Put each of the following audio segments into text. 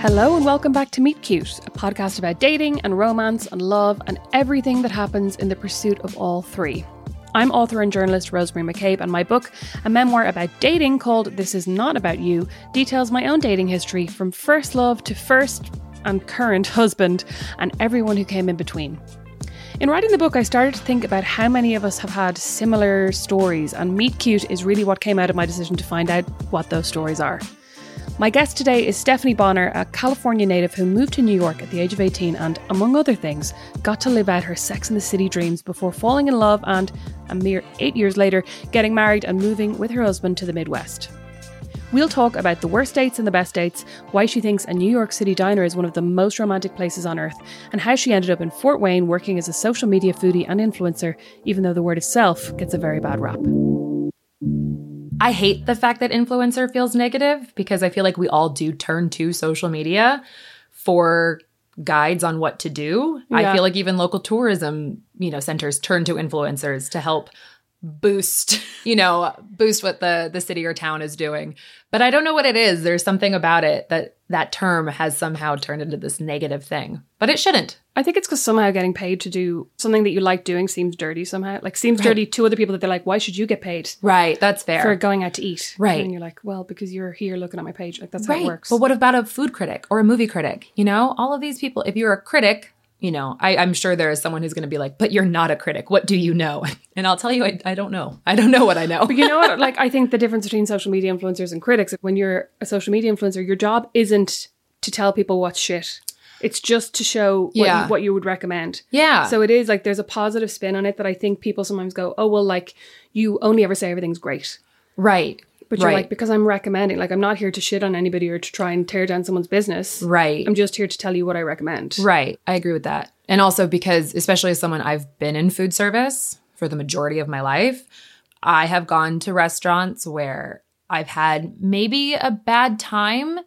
Hello and welcome back to Meet Cute, a podcast about dating and romance and love and everything that happens in the pursuit of all three. I'm author and journalist Rosemary Mac Cabe, and my book, a memoir about dating called This Is Not About You, details my own dating history from first love to first and current husband and everyone who came in between. In writing the book, I started to think about how many of us have had similar stories, and Meet Cute is really what came out of my decision to find out what those stories are. My guest today is Stephanie Bonner, a California native who moved to New York at the age of 18 and, among other things, got to live out her Sex in the City dreams before falling in love and, a mere eight years later, getting married and moving with her husband to the Midwest. We'll talk about the worst dates and the best dates, why she thinks a New York City diner is one of the most romantic places on earth, and how she ended up in Fort Wayne working as a social media foodie and influencer, even though the word itself gets a very bad rap. I hate the fact that influencer feels negative because I feel like we all do turn to social media for guides on what to do. Yeah. I feel like even local tourism, you know, centers turn to influencers to help boost, you know, boost what the the city or town is doing. But I don't know what it is. There's something about it that that term has somehow turned into this negative thing. But it shouldn't. I think it's because somehow getting paid to do something that you like doing seems dirty somehow. Like seems Right. dirty to other people that they're like, why should you get paid Right, that's fair. for going out to eat? Right. And you're like, well, because you're here looking at my page. Like that's how it works. But what about a food critic or a movie critic? You know, all of these people, if you're a critic, you know, I, I'm sure there is someone who's going to be like, but you're not a critic. What do you know? And I'll tell you, I, I don't know. I don't know what I know. But you know what? Like, I think the difference between social media influencers and critics, when you're a social media influencer, your job isn't to tell people what's shit. It's just to show what, Yeah. you, what you would recommend. yeah. So it is like there's a positive spin on it that I think people sometimes go, oh, well, like you only ever say everything's great. right. But you're right. like, because I'm recommending, like, I'm not here to shit on anybody or to try and tear down someone's business. right. I'm just here to tell you what I recommend. Right. I agree with that. And also because, especially as someone I've been in food service for the majority of my life, I have gone to restaurants where I've had maybe a bad time,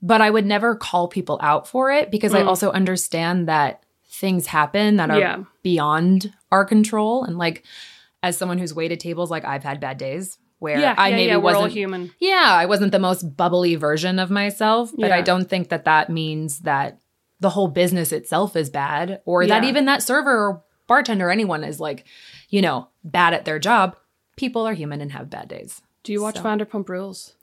but I would never call people out for it because I mm. also understand that things happen that are Yeah. beyond our control. And like, as someone who's waited tables, like I've had bad days where Yeah, I yeah, maybe yeah, we're wasn't all human. yeah, I wasn't the most bubbly version of myself, but. I don't think that that means that the whole business itself is bad or that even that server or bartender, or anyone is like, you know, bad at their job. People are human and have bad days. Do you watch So- Vanderpump Rules?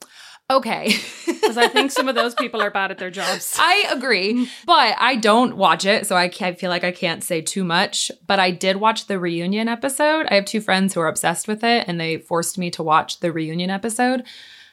Okay. Because I think some of those people are bad at their jobs. I agree, but I don't watch it, so I, can't, I feel like I can't say too much. But I did watch the reunion episode. I have two friends who are obsessed with it, and they forced me to watch the reunion episode.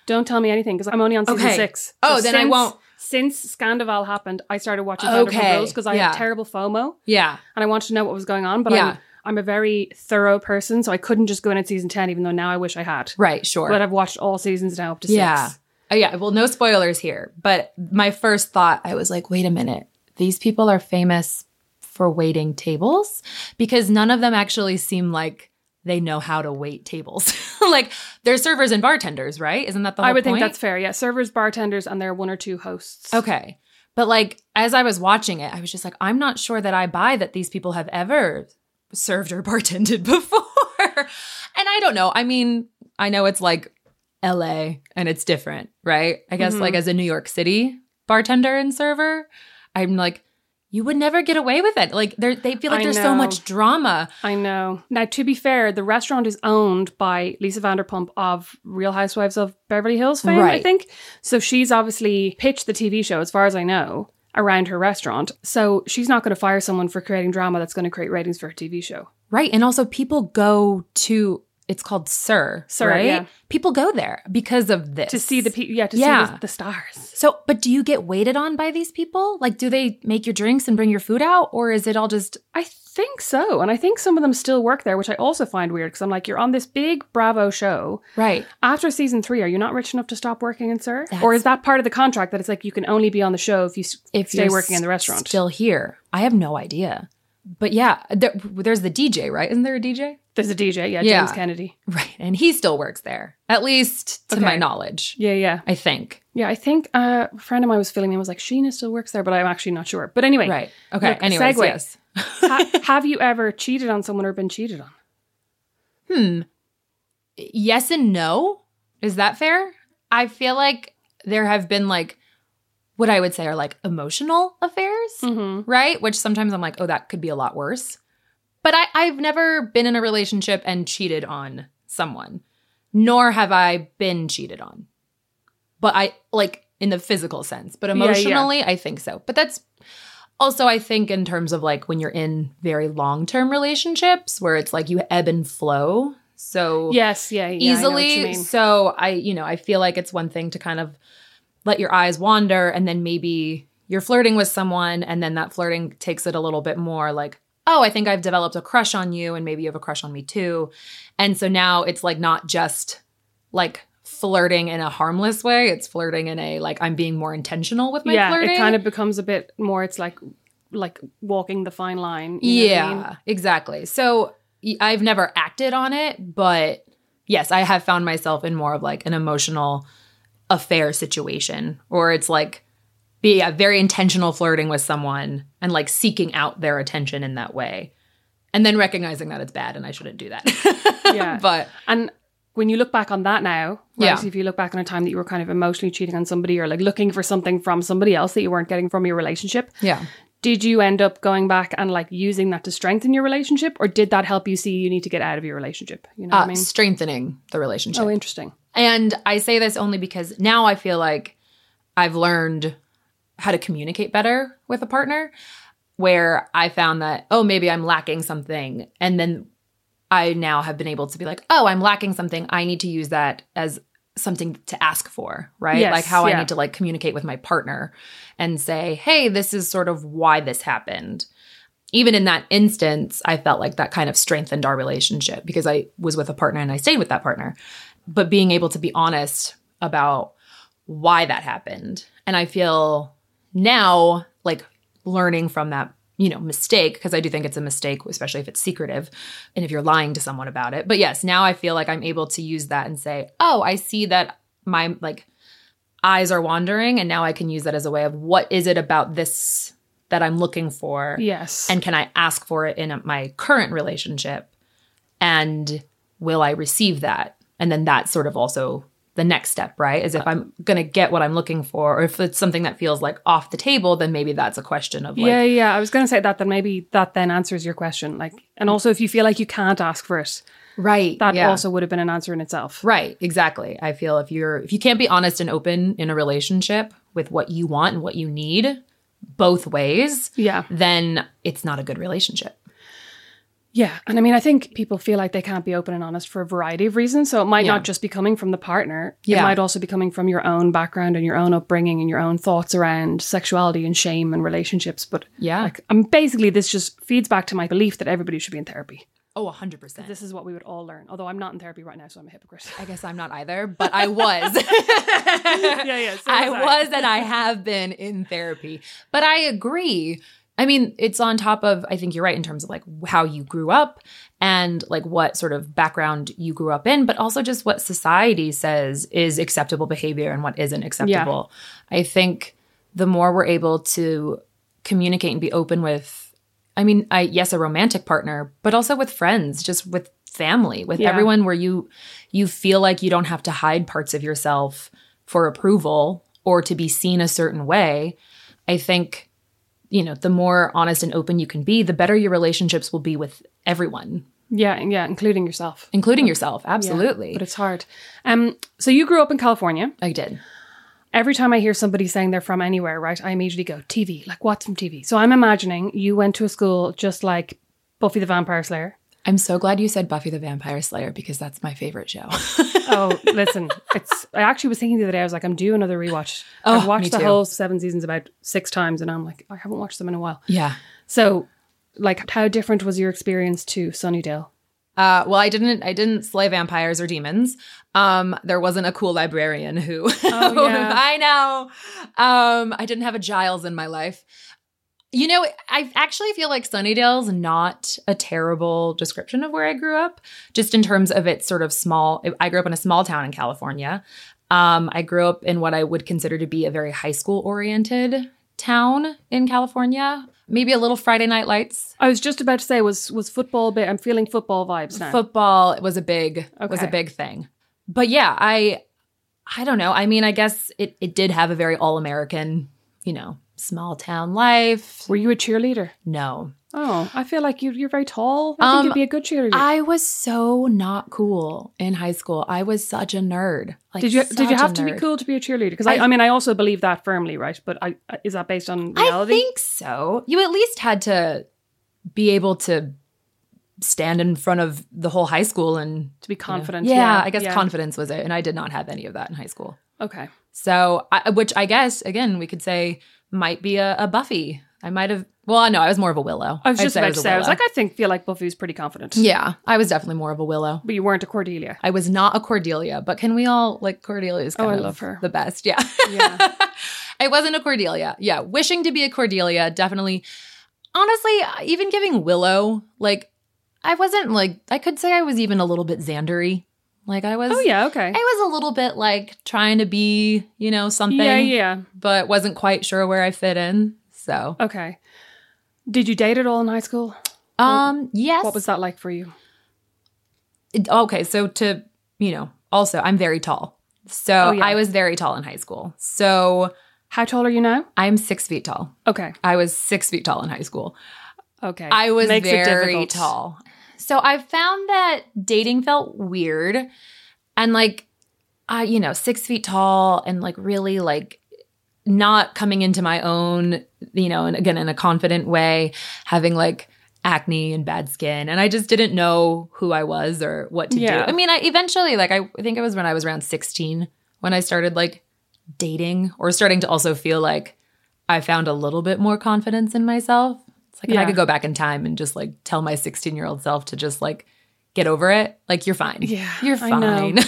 Don't tell me anything because I'm only on season Okay. six. Oh, then I since- won't- Since Scandoval happened, I started watching Okay, because I yeah. had terrible FOMO Yeah. and I wanted to know what was going on. But Yeah. I'm, I'm a very thorough person, so I couldn't just go in at season 10, even though now I wish I had. Right, sure. But I've watched all seasons now up to Yeah. six. Oh, yeah. Well, no spoilers here. But my first thought, I was like, wait a minute. These people are famous for waiting tables because none of them actually seem like they know how to wait tables. like they're servers and bartenders, right? Isn't that the whole I would think that's fair. Yeah. Servers, bartenders, and there are one or two hosts. Okay. But like as I was watching it, I was just like, I'm not sure that I buy that these people have ever served or bartended before. and I don't know. I mean, I know it's like LA and it's different, right? I guess like mm-hmm. as a New York City bartender and server, I'm like, you would never get away with it. Like they feel like I there's so much drama. I know. Now, to be fair, the restaurant is owned by Lisa Vanderpump of Real Housewives of Beverly Hills fame, I think. So she's obviously pitched the TV show, as far as I know, around her restaurant. So she's not going to fire someone for creating drama that's going to create ratings for her TV show. Right. And also people go to it's called SUR. SUR, right? yeah. People go there because of this to see the people, yeah, to Yeah. see the, the stars. So, but do you get waited on by these people? Like, do they make your drinks and bring your food out, or is it all just I think so, and I think some of them still work there, which I also find weird because I'm like, you're on this big Bravo show. right? After season three, are you not rich enough to stop working in SUR? That's- or is that part of the contract that it's like you can only be on the show if you If stay working in the restaurant? still here, I have no idea. But yeah, there, there's the DJ, right? Isn't there a DJ? There's a DJ, yeah, Yeah. James Kennedy. Right, and he still works there, at least to my knowledge. Yeah, yeah. I think. Yeah, I think uh, a friend of mine was filling me and was like, Scheana still works there, but I'm actually not sure. But anyway, Right. Okay. Look, Anyways, segue. yes. ha- have you ever cheated on someone or been cheated on? Hmm. Yes and no. Is that fair? I feel like there have been like what I would say are like emotional affairs, Mm-hmm. right? Which sometimes I'm like, oh, that could be a lot worse. But I, I've never been in a relationship and cheated on someone, nor have I been cheated on. But I like in the physical sense, but Yeah, yeah. emotionally, I think so. But that's also, I think, in terms of like when you're in very long term relationships where it's like you ebb and flow. So Yes, yeah, yeah. I know what you easily. mean. So I, you know, I feel like it's one thing to kind of let your eyes wander and then maybe you're flirting with someone and then that flirting takes it a little bit more like, oh, I think I've developed a crush on you and maybe you have a crush on me too. And so now it's like not just like flirting in a harmless way, it's flirting in a like I'm being more intentional with my yeah, flirting. it kind of becomes a bit more. It's like like walking the fine line. you know I yeah, mean? exactly. So i've never acted on it, but yes, I have found myself in more of like an emotional affair situation, or it's like be yeah, very intentional flirting with someone and like seeking out their attention in that way, and then recognizing that it's bad and I shouldn't do that. Yeah. but And when you look back on that now, right, Yeah. if you look back on a time that you were kind of emotionally cheating on somebody or like looking for something from somebody else that you weren't getting from your relationship, yeah, did you end up going back and like using that to strengthen your relationship or did that help you see you need to get out of your relationship? You know what uh, I mean? strengthening the relationship. Oh, interesting. And I say this only because now I feel like I've learned how to communicate better with a partner where I found that, oh, maybe I'm lacking something. And then I now have been able to be like, oh, I'm lacking something. I need to use that as something to ask for, right? Yes, like how yeah. I need to like communicate with my partner and say, hey, this is sort of why this happened. Even in that instance, I felt like that kind of strengthened our relationship because I was with a partner and I stayed with that partner. But being able to be honest about why that happened. And I feel now like learning from that, you know, mistake, because I do think it's a mistake, especially if it's secretive and if you're lying to someone about it. But yes, now I feel like I'm able to use that and say, oh, I see that my like eyes are wandering. And now I can use that as a way of what is it about this that I'm looking for? Yes. And can I ask for it in my current relationship? And will I receive that? And then that's sort of also the next step, right? Is if I'm going to get what I'm looking for, or if it's something that feels like off the table, then maybe that's a question of like, yeah, yeah. I was going to say that, then maybe that then answers your question. Like, and also if you feel like you can't ask for it, right. that yeah. also would have been an answer in itself. Right, exactly. I feel if you're if you can't be honest and open in a relationship with what you want and what you need both ways, Yeah. then it's not a good relationship. Yeah. And I mean, I think people feel like they can't be open and honest for a variety of reasons. So it might Yeah. not just be coming from the partner. Yeah. It might also be coming from your own background and your own upbringing and your own thoughts around sexuality and shame and relationships. But Yeah. like, I'm basically, this just feeds back to my belief that everybody should be in therapy. Oh, 100%. This is what we would all learn. Although I'm not in therapy right now, so I'm a hypocrite. I guess I'm not either, but I was. yeah, yeah. so I was I. was and I have been in therapy. But I agree. I mean, it's on top of, I think you're right in terms of like how you grew up and like what sort of background you grew up in, but also just what society says is acceptable behavior and what isn't acceptable. I think the more we're able to communicate and be open with, I mean, I, yes, a romantic partner, but also with friends, just with family, with Yeah. everyone where you, you feel like you don't have to hide parts of yourself for approval or to be seen a certain way. I think you know, the more honest and open you can be, the better your relationships will be with everyone, Yeah, yeah, including yourself. including yourself. Yeah, Absolutely. but it's hard. Um, so you grew up in California. I did. Every time I hear somebody saying they're from anywhere, right, I immediately go TV. Like, what's from TV? So I'm imagining you went to a school just like Buffy the Vampire Slayer. I'm so glad you said Buffy the Vampire Slayer because that's my favorite show. oh, listen, it's. I actually was thinking the other day. I was like, I'm due another rewatch. Oh, I've watched me the too. whole seven seasons about six times, and I'm like, I haven't watched them in a while. yeah. So, like, how different was your experience to Sunnydale? Uh, well, I didn't. I didn't slay vampires or demons. Um, there wasn't a cool librarian who. Oh, yeah. I know. Um, I didn't have a Giles in my life. You know, I actually feel like Sunnydale's not a terrible description of where I grew up, just in terms of its sort of small. I grew up in a small town in California. Um, I grew up in what I would consider to be a very high school oriented town in California. Maybe a little Friday Night Lights I was just about to say, was was football a bit? I'm feeling football vibes now. football was a big was a big thing but yeah i i don't know i mean i guess it it did have a very all-american you know small town life Were you a cheerleader? no Oh, I feel like you, you're very tall. I Um, think you'd be a good cheerleader. i was so not cool in high school i was such a nerd like did you did you have to be cool to be a cheerleader? Because I, I- I mean, I also believe that firmly, right? But I is that based on reality? i think so you at least had to be able to stand in front of the whole high school and to be confident. yeah, i guess yeah. confidence was it and i did not have any of that in high school Okay. So, I, which I guess again we could say might be a, a Buffy. I might have. Well, no, I was more of a Willow. I was I'd just about to say, I was like, I think feel like Buffy's pretty confident. yeah, I was definitely more of a Willow. But you weren't a Cordelia. I was not a Cordelia, but can we all like Cordelia is Oh, kind I of love her. the best. Yeah, Yeah. I wasn't a Cordelia. Yeah, wishing to be a Cordelia, definitely. Honestly, even giving Willow, like, I wasn't like I could say I was even a little bit Xandery. Like I was. Oh yeah, okay. I was a little bit like trying to be, you know, something. Yeah, yeah. but wasn't quite sure where I fit in. So, Okay. Did you date at all in high school? um, yes. What was that like for you? It- okay, so to you know, also I'm very tall, so Oh, yeah. I was very tall in high school. So How tall are you now? I'm six feet tall. Okay. I was six feet tall in high school. Okay. I was Makes very tall. So I found that dating felt weird, and like, I you know, six feet tall and like really like not coming into my own, you know, and again in a confident way, having like acne and bad skin, and I just didn't know who I was or what to Yeah. do. I mean, I eventually like I think it was when I was around sixteen when I started like dating or starting to also feel like I found a little bit more confidence in myself. Like if I could go back in time and just like tell my 16 year old self to just like get over it, like you're fine. Yeah, You're fine.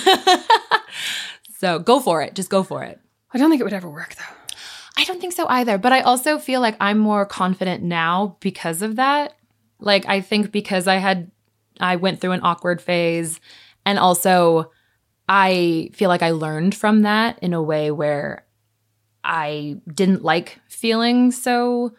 so go for it. Just go for it. I don't think it would ever work though. I don't think so either. But I also feel like I'm more confident now because of that. Like I think because I had I went through an awkward phase and also I feel like I learned from that in a way where I didn't like feeling so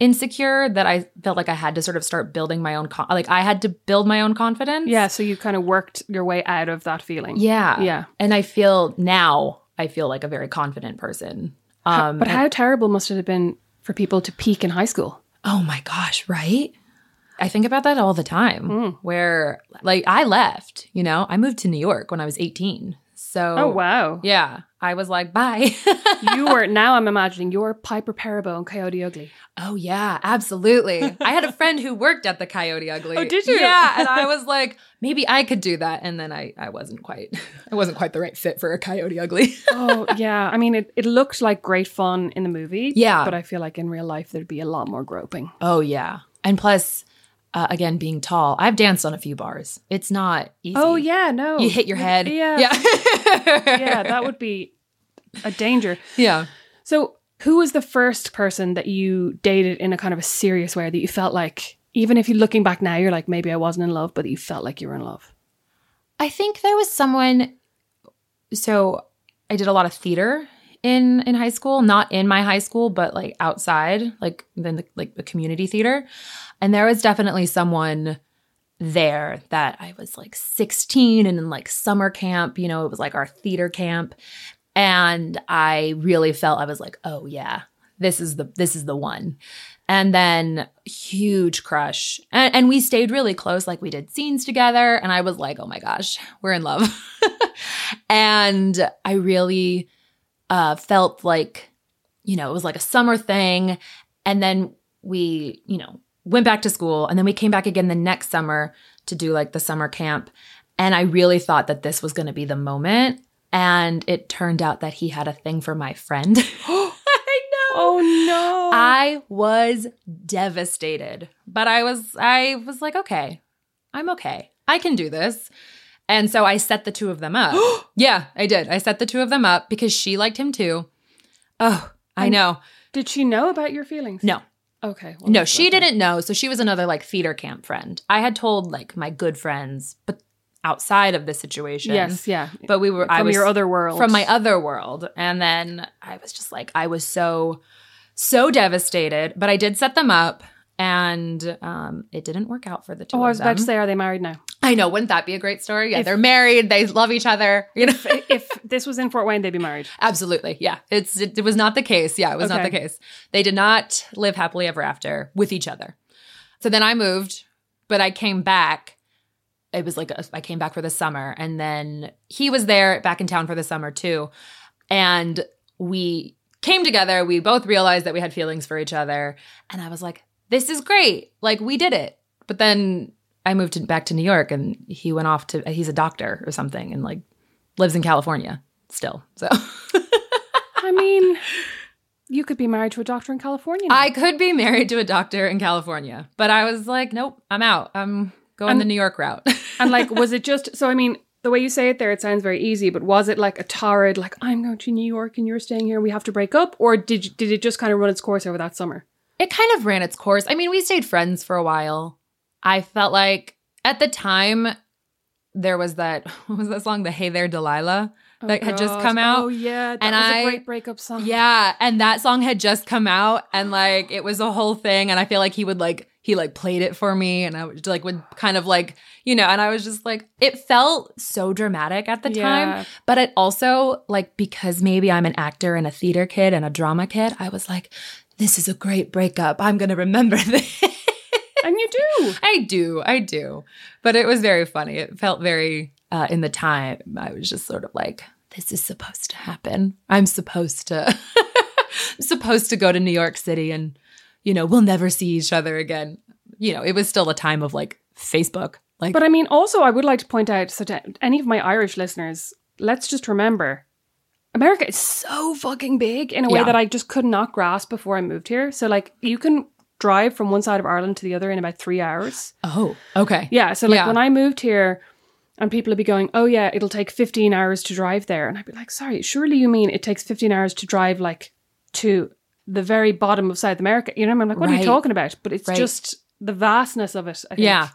insecure that I felt like I had to sort of start building my own con- like I had to build my own confidence. Yeah, so you kind of worked your way out of that feeling. Yeah. Yeah. And I feel now I feel like a very confident person. Um But how terrible must it have been for people to peak in high school? Oh my gosh, right? I think about that all the time Mm. where like I left, you know, I moved to New York when I was 18. So Oh, wow. Yeah, I was like, bye. you were now I'm imagining you're Piper Perabo and Coyote Ugly. oh yeah, absolutely. I had a friend who worked at the Coyote Ugly. Oh, did you? Yeah, and I was like, maybe I could do that and then I I wasn't quite I wasn't quite the right fit for a Coyote Ugly. Oh yeah. I mean it, it looked like great fun in the movie. Yeah. But I feel like in real life there'd be a lot more groping. oh yeah. And plus uh, again, being tall, I've danced on a few bars. It's not easy. Oh yeah, no. You hit your head. Yeah. Yeah. yeah, that would be a danger. Yeah. So, who was the first person that you dated in a kind of a serious way that you felt like, even if you're looking back now, you're like, maybe I wasn't in love, but you felt like you were in love? I think there was someone. So I did a lot of theater in in high school, not in my high school, but like outside, like then the, like the community theater, and there was definitely someone there that I was like 16 and in like summer camp, you know, it was like our theater camp, and I really felt I was like, oh yeah, this is the this is the one. And then huge crush. And, and we stayed really close. Like we did scenes together. And I was like, oh my gosh, we're in love. and I really uh, felt like, you know, it was like a summer thing. And then we, you know, went back to school and then we came back again the next summer to do like the summer camp. And I really thought that this was going to be the moment. And it turned out that he had a thing for my friend. I know. Oh no. I was devastated, but I was I was like, okay, I'm okay. I can do this. And so I set the two of them up. yeah, I did. I set the two of them up because she liked him too. Oh, I And- know. Did she know about your feelings? No. Okay. well, No, she okay. didn't know. So she was another like theater camp friend. I had told like my good friends, but outside of the situation. Yes, yeah. But we were I From was your other world. from my other world. And then I was just like, I was so, so devastated. But I did set them up and um, it didn't work out for the two Oh, of I was about to say, are they married now? I know, wouldn't that be a great story? Yeah, If- they're married, they love each other. You know, if this was in Fort Wayne, they'd be married. absolutely. Yeah, it's it, it was not the case. Yeah, it was not the case. They did not live happily ever after with each other. So then I moved, but I came back. It was like a, I came back for the summer, and then he was there back in town for the summer too, and we came together. We both realized that we had feelings for each other, and I was like, "This is great! Like we did it." But then I moved to, back to New York, and he went off to. He's a doctor or something, and like lives in California still. So I mean, you could be married to a doctor in California. now. I could be married to a doctor in California, but I was like, nope, I'm out. I'm going And- the New York route. and like, was it just so? I mean, the way you say it there, it sounds very easy. But was it like a torrid, like I'm going to New York and you're staying here, we have to break up, or did did it just kind of run its course over that summer? It kind of ran its course. I mean, we stayed friends for a while. I felt like at the time there was that what was that song, the Hey There Delilah, oh, that had just come out. Oh yeah, that And was I- a great breakup song. Yeah, and that song had just come out and like it was a whole thing and I feel like he would like he like played it for me and I would like would kind of like, you know, and I was just like it felt so dramatic at the time, but it also like because maybe I'm an actor and a theater kid and a drama kid, I was like this is a great breakup. I'm going to remember this. and you do. I do. I do. But it was very funny. It felt very uh, in the time. I was just sort of like, this is supposed to happen. I'm supposed to supposed to go to New York City and you know, we'll never see each other again. You know, it was still a time of like Facebook. Like But I mean, also, I would like to point out so to any of my Irish listeners, let's just remember America is so fucking big in a way Yeah. that I just could not grasp before I moved here. So, like, you can drive from one side of Ireland to the other in about three hours. oh, okay. Yeah. So, like, Yeah. when I moved here, and people would be going, oh, yeah, it'll take 15 hours to drive there. And I'd be like, sorry, surely you mean it takes 15 hours to drive, like, to the very bottom of South America? You know, what I mean? I'm like, what are you talking about? But it's Right. just the vastness of it. I think. Yeah.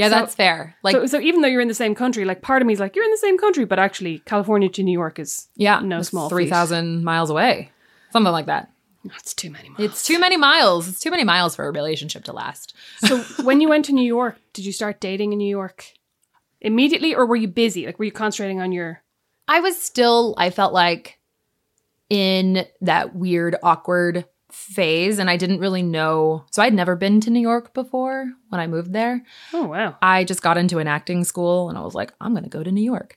Yeah, So- that's fair. Like so, so even though you're in the same country, like part of me is like, you're in the same country, but actually California to New York is yeah, no small 3000 miles away. Something like that. that's too many miles. It's too many miles. It's too many miles for a relationship to last. so when you went to New York, did you start dating in New York immediately or were you busy? Like were you concentrating on your I was still, I felt like in that weird, awkward phase, and I didn't really know. So I'd never been to New York before when I moved there. Oh wow. I just got into an acting school and I was like, I'm going to go to New York.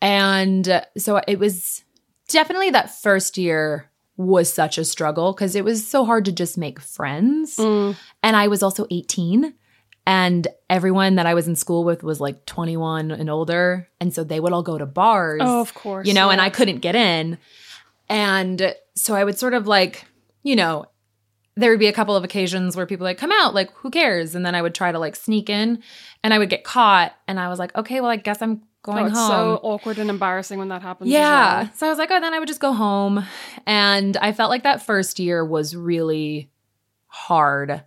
And uh, so it was definitely that first year was such a struggle because it was so hard to just make friends. Mm. And I was also 18. And everyone that I was in school with was like 21 and older. And so they would all go to bars Oh, of course. you know, and. I couldn't get in. And so I would sort of like, you know, there would be a couple of occasions where people like come out, like who cares? And then I would try to like sneak in, and I would get caught. And I was like, okay, well, I guess I'm Oh, going it's home. so awkward and embarrassing when that happens. yeah. So I was like, oh, then I would just go home. And I felt like that first year was really hard,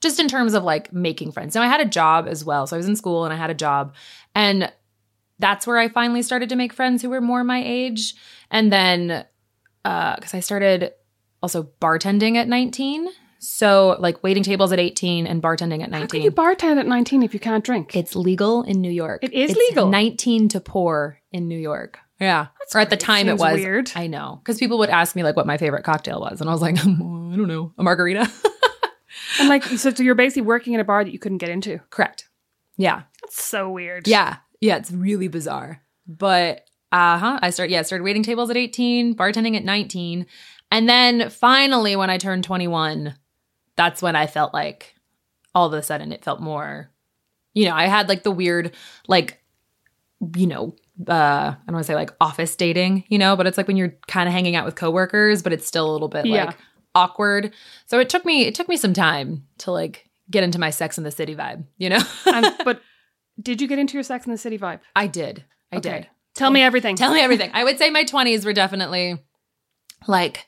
just in terms of like making friends. Now I had a job as well. So I was in school and I had a job. And that's where I finally started to make friends who were more my age. And then, uh, because I started also bartending at 19. So like waiting tables at 18 and bartending at 19. How 19. can you bartend at 19 if you can't drink? It's legal in New York. It is It's legal? 19 to pour in New York. Yeah. or at the time it was. weird. I know. Because people would ask me like what my favorite cocktail was. And I was like, I don't know, a margarita. and like, so, so you're basically working in a bar that you couldn't get into. Correct. Yeah. That's so weird. Yeah. Yeah. It's really bizarre. But uh huh. I started, yeah, started waiting tables at 18, bartending at 19. And then finally, when I turned 21, that's when I felt like, all of a sudden it felt more, you know, I had like the weird, like, you know, uh, I don't want to say like office dating, you know, but it's like when you're kind of hanging out with coworkers, but it's still a little bit Yeah. like awkward. So it took me, it took me some time to like get into my Sex in the City vibe, you know? And, but did you get into your Sex in the City vibe? I did. I Okay. did. Tell me everything. Tell me everything. I would say my 20s were definitely like,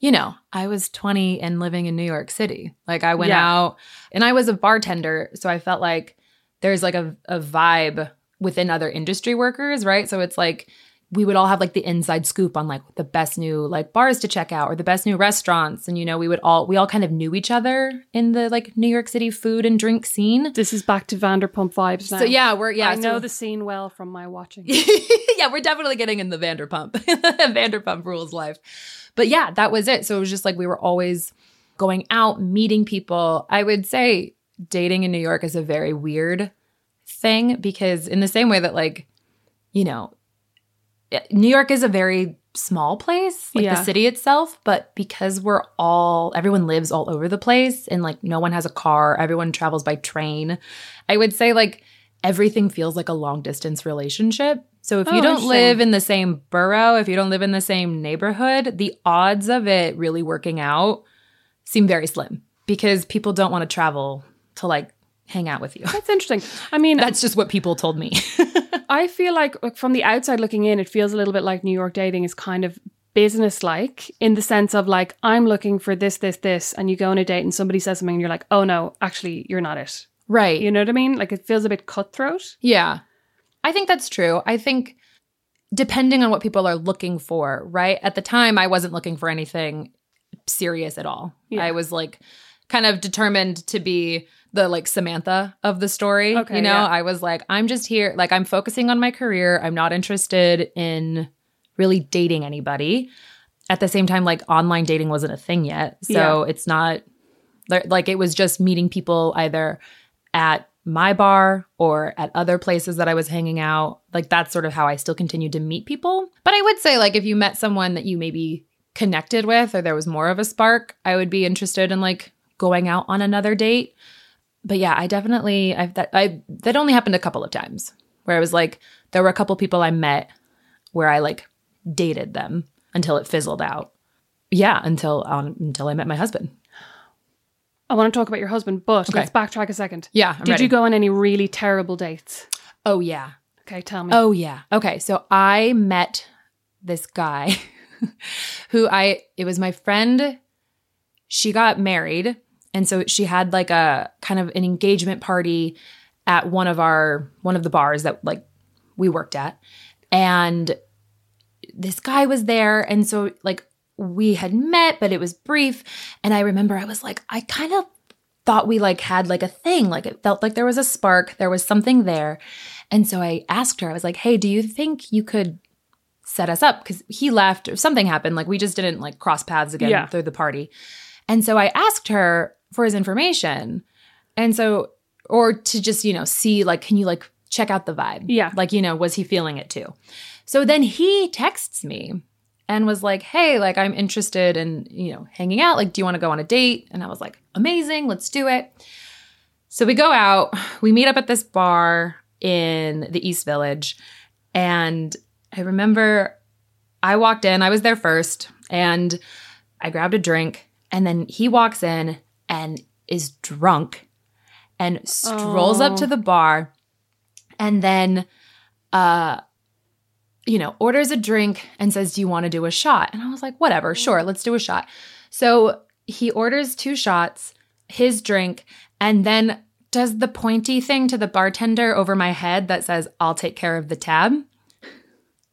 you know, I was 20 and living in New York City. Like I went Yeah. out and I was a bartender. So I felt like there's like a, a vibe within other industry workers, right? So it's like we would all have like the inside scoop on like the best new like bars to check out or the best new restaurants. And you know, we would all we all kind of knew each other in the like New York City food and drink scene. This is back to Vanderpump vibes now. So yeah, we're yeah. I know the scene well from my watching. yeah, we're definitely getting in the Vanderpump, Vanderpump Rules life. But yeah, that was it. So it was just like we were always going out, meeting people. I would say dating in New York is a very weird thing because, in the same way that, like, you know, eh, New York is a very small place, like Yeah. the city itself, but because we're all, everyone lives all over the place and like no one has a car, everyone travels by train. I would say, like, everything feels like a long distance relationship. So if Oh, you don't live in the same borough, if you don't live in the same neighborhood, the odds of it really working out seem very slim because people don't want to travel to like hang out with you. That's interesting. I mean, That's just what people told me. I feel like like, from the outside looking in, it feels a little bit like New York dating is kind of business like in the sense of like, I'm looking for this, this, this, and you go on a date and somebody says something and you're like, oh no, actually, you're not it. right. You know what I mean? Like it feels a bit cutthroat. Yeah. I think that's true. I think depending on what people are looking for, right? At the time, I wasn't looking for anything serious at all. Yeah. I was like kind of determined to be the like Samantha of the story. Okay, you know, yeah. I was like, I'm just here, like, I'm focusing on my career. I'm not interested in really dating anybody. At the same time, like, online dating wasn't a thing yet. So it's not like it was just meeting people either at my bar or at other places that I was hanging out. Like that's sort of how I still continued to meet people. But I would say like if you met someone that you maybe connected with or there was more of a spark, I would be interested in like going out on another date. But yeah, I definitely I've that I that only happened a couple of times where I was like there were a couple people I met where I like dated them until it fizzled out. Yeah, until um, until I met my husband. I want to talk about your husband, but Okay. let's backtrack a second. Yeah, I'm Did ready. you go on any really terrible dates? Oh yeah. Okay, tell me. Oh yeah. Okay, so I met this guy who I it was my friend she got married and so she had like a kind of an engagement party at one of our one of the bars that like we worked at and this guy was there and so like we had met but it was brief. And I remember I was like I kind of thought we like had like a thing. Like it felt like there was a spark there was something there. And so I asked her I was like hey do you think you could set us up? Because he left or something happened. Like we just didn't like cross paths again Yeah. through the party. And so I asked her for his information. And so or to just you know see like can you like check out the vibe? Yeah. like you know was he feeling it too? So then he texts me and was like, "Hey, like I'm interested in, you know, hanging out. Like do you want to go on a date?" And I was like, "Amazing, let's do it." So we go out, we meet up at this bar in the East Village, and I remember I walked in, I was there first, and I grabbed a drink, and then he walks in and is drunk and strolls up Oh. to the bar and then uh you know, orders a drink and says, Do you want to do a shot? And I was like, Whatever, mm. sure, let's do a shot. So he orders two shots, his drink, and then does the pointy thing to the bartender over my head that says, I'll take care of the tab.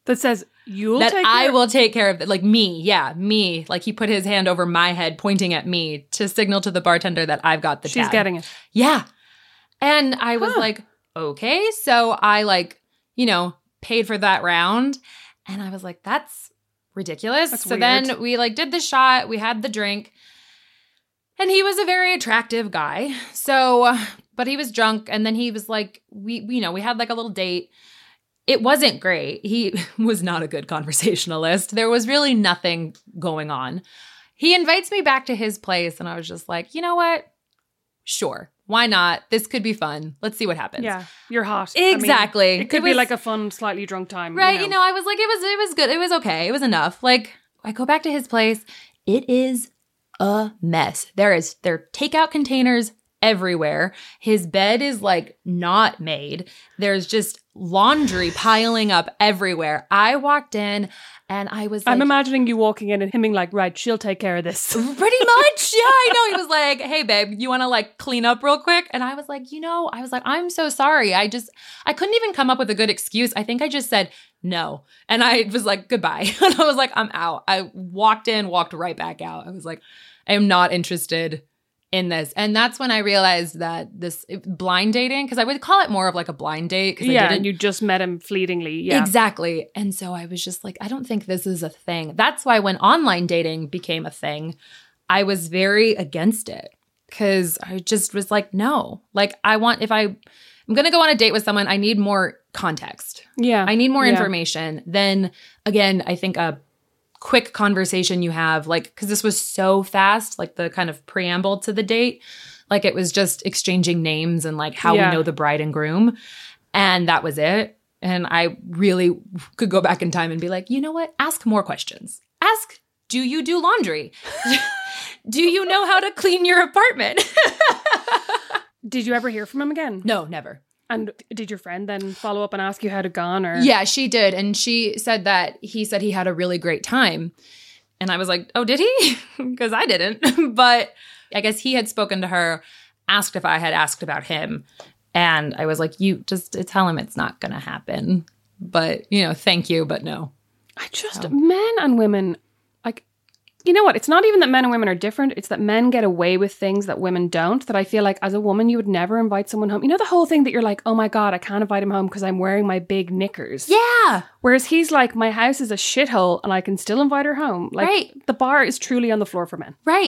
That says you'll take that I will take care of it. Like me, yeah, me. Like he put his hand over my head, pointing at me to signal to the bartender that I've got the She's tab. getting it. Yeah. And I was Huh. like, okay. So I like, you know, paid for that round. And I was like, that's ridiculous. That's so weird. then we like did the shot, we had the drink. And he was a very attractive guy. So, but he was drunk. And then he was like, we, you know, we had like a little date. It wasn't great. He was not a good conversationalist. There was really nothing going on. He invites me back to his place, and I was just like, you know what? Sure, why not? This could be fun. Let's see what happens. Yeah, you're hot. I mean, Exactly. it could It be like a fun, slightly drunk time. Right. You know, I was like, it was it was good. It was okay. It was enough. Like, I go back to his place. It is a mess. There is there are takeout containers everywhere. His bed is like not made. There's just laundry piling up everywhere. I walked in and I was like, I'm imagining you walking in and him being like, right, she'll take care of this. Pretty much. Yeah, I know. He was like, hey, babe, you want to like clean up real quick? And I was like, you know, I was like, I'm so sorry. I just, I couldn't even come up with a good excuse. I think I just said no. And I was like, goodbye. And I was like, I'm out. I walked in, walked right back out. I was like, I am not interested in this. And that's when I realized that this blind dating, because I would call it more of like a blind date. yeah, didn't and you just met him fleetingly. Yeah. Exactly. And so I was just like, I don't think this is a thing. That's why when online dating became a thing, I was very against it because I just was like, no, like I want, if I, I'm going to go on a date with someone, I need more context. Yeah. I need more Yeah. information. Then again, I think a quick conversation you have, like, because this was so fast, like the kind of preamble to the date, like it was just exchanging names and like how Yeah. we know the bride and groom. And that was it. And I really could go back in time and be like, you know what? Ask more questions. Ask, do you do laundry? do you know how to clean your apartment? Did you ever hear from him again? no, never. And did your friend then follow up and ask you how it gone or Yeah, she did. And she said that he said he had a really great time. And I was like, oh, did he? Because I didn't. but I guess he had spoken to her, asked if I had asked about him. And I was like, you just tell him it's not going to happen. But, you know, thank you, but no. I just men and women you know what? It's not even that men and women are different. It's that men get away with things that women don't. That I feel like as a woman, you would never invite someone home. You know the whole thing that you're like, oh my god, I can't invite him home because I'm wearing my big knickers. Yeah. Whereas he's like, my house is a shithole and I can still invite her home. Like Right. the bar is truly on the floor for men. Right.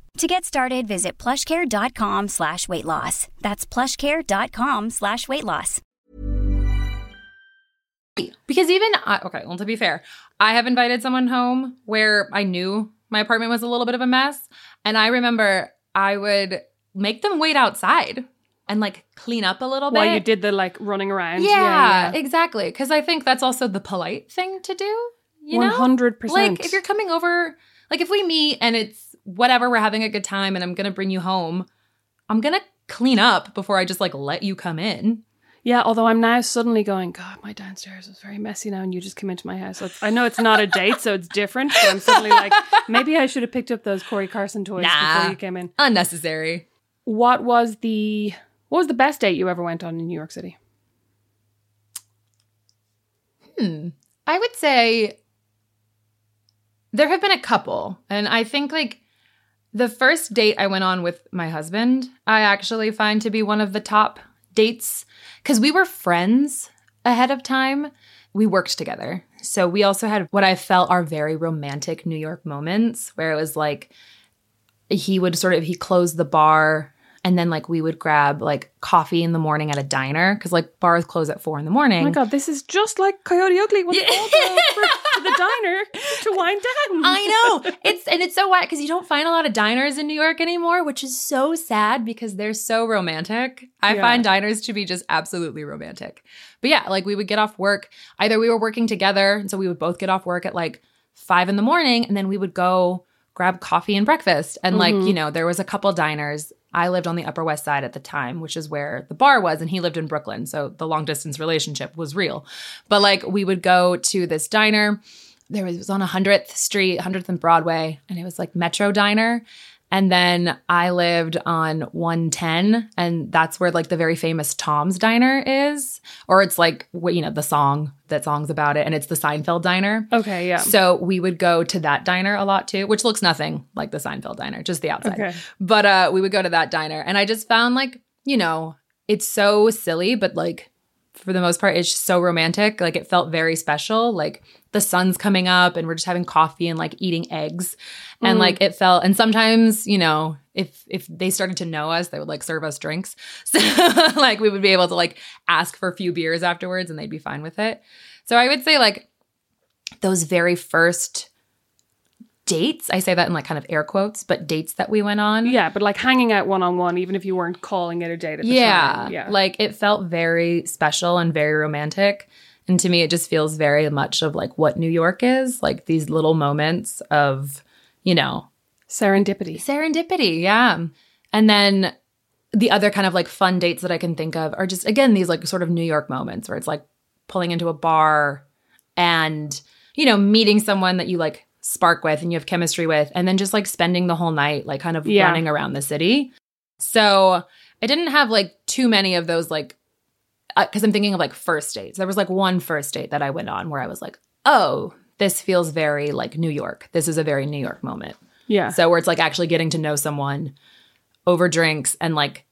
To get started, visit plushcare.com slash weight loss. That's plushcare.com slash weight loss. Because even I, okay, well, to be fair, I have invited someone home where I knew my apartment was a little bit of a mess, and I remember I would make them wait outside and like clean up a little bit. While you did the like running around. yeah, exactly. Because I think that's also the polite thing to do. You know, 100%. Like if you're coming over, like if we meet and it's whatever, we're having a good time, and I'm gonna bring you home, I'm gonna clean up before I just like let you come in. Yeah, although I'm now suddenly going, God, my downstairs is very messy now, and you just came into my house. It's- I know it's not a date, so it's different, but I'm suddenly like, maybe I should have picked up those Cory Carson toys Nah. before you came in. Unnecessary. What was the what was the best date you ever went on in New York City? Hmm. I would say there have been a couple, and I think like the first date I went on with my husband, I actually find to be one of the top dates because we were friends ahead of time. We worked together. So we also had what I felt are very romantic New York moments where it was like he would sort of he closed the bar and then like we would grab like coffee in the morning at a diner because like bars close at four in the morning. Oh my God, this is just like Coyote Ugly when they all go for, to the diner to wind down. I know. It's and it's so whack because you don't find a lot of diners in New York anymore, which is so sad because they're so romantic. I Yeah. find diners to be just absolutely romantic. But yeah, like we would get off work. Either we were working together, and so we would both get off work at like five in the morning, and then we would go grab coffee and breakfast. And like, mm-hmm. you know, there was a couple diners I lived on the Upper West Side at the time, which is where the bar was, and he lived in Brooklyn. So the long distance relationship was real. But like we would go to this diner. There was, was on 100th Street, 100th and Broadway, and it was like Metro Diner. And then I lived on 110, and that's where like the very famous Tom's Diner is, or it's like you know the song that song's about it, and it's the Seinfeld Diner. Okay, yeah. So we would go to that diner a lot too, which looks nothing like the Seinfeld diner, just the outside. Okay. But uh we would go to that diner and I just found like, you know, it's so silly, but like for the most part, it's just so romantic. Like it felt very special. Like the sun's coming up and we're just having coffee and like eating eggs. And mm. like it felt and sometimes, you know, if if they started to know us, they would like serve us drinks. So like we would be able to like ask for a few beers afterwards and they'd be fine with it. So I would say like those very first dates, I say that in like kind of air quotes, but dates that we went on. yeah, but like hanging out one on one, even if you weren't calling it a date at the yeah, time. Yeah. Like it felt very special and very romantic. And to me, it just feels very much of like what New York is like these little moments of, you know, serendipity. serendipity. Yeah. And then the other kind of like fun dates that I can think of are just, again, these like sort of New York moments where it's like pulling into a bar and, you know, meeting someone that you like spark with and you have chemistry with, and then just like spending the whole night, like kind of Yeah. running around the city. So I didn't have like too many of those, like, Uh, because I'm thinking of like first dates. There was like one first date that I went on where I was like, oh, this feels very like New York. This is a very New York moment. Yeah. So where it's like actually getting to know someone over drinks and like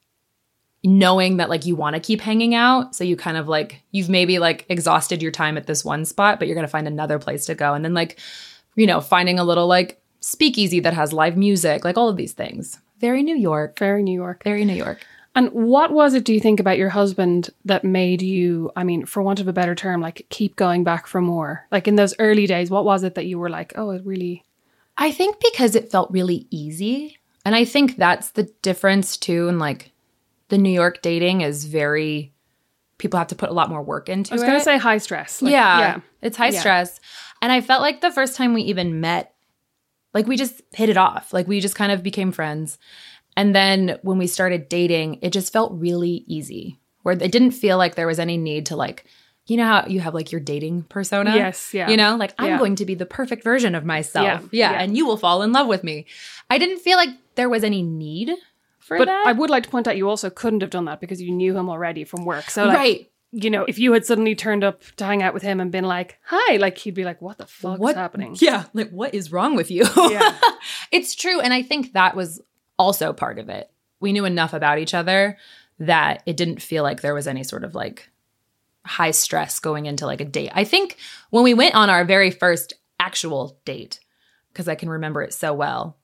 knowing that like you want to keep hanging out. So you kind of like you've maybe like exhausted your time at this one spot, but you're gonna find another place to go. And then like, you know, finding a little like speakeasy that has live music, like all of these things. Very New York. Very New York. Very New York. And what was it, do you think, about your husband that made you, I mean, for want of a better term, like keep going back for more? Like in those early days, what was it that you were like, oh, it really. I think because it felt really easy. And I think that's the difference too. And like the New York dating is very, people have to put a lot more work into it. I was going to say high stress. Like, yeah, Yeah. It's high Yeah. stress. And I felt like the first time we even met, like we just hit it off. Like we just kind of became friends. And then when we started dating, it just felt really easy, where it didn't feel like there was any need to like, you know how you have like your dating persona? Yes, yeah. You know, like I'm Yeah. going to be the perfect version of myself. Yeah, Yeah, yeah. And you will fall in love with me. I didn't feel like there was any need for But that. I would like to point out you also couldn't have done that because you knew him already from work. So, like, right. you know, if you had suddenly turned up to hang out with him and been like, hi, like he'd be like, what the fuck is happening? Yeah, like what is wrong with you? Yeah. it's true. And I think that was also part of it. We knew enough about each other that it didn't feel like there was any sort of like high stress going into like a date. I think when we went on our very first actual date, because I can remember it so well,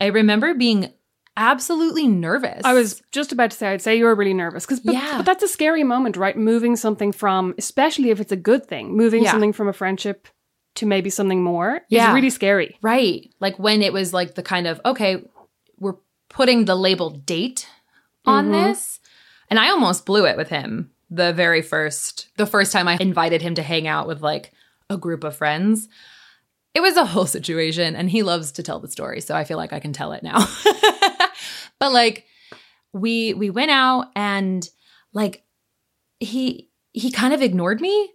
I remember being absolutely nervous. I was just about to say, I'd say you were really nervous because, but, Yeah. but that's a scary moment, right? Moving something from, especially if it's a good thing, moving Yeah. something from a friendship to maybe something more Yeah. is really scary. Right. Like when it was like the kind of, okay, we're putting the label date on Mhm. this. And I almost blew it with him the very first, the first time I invited him to hang out with like a group of friends. It was a whole situation and he loves to tell the story. So I feel like I can tell it now. but like we we went out and like he he kind of ignored me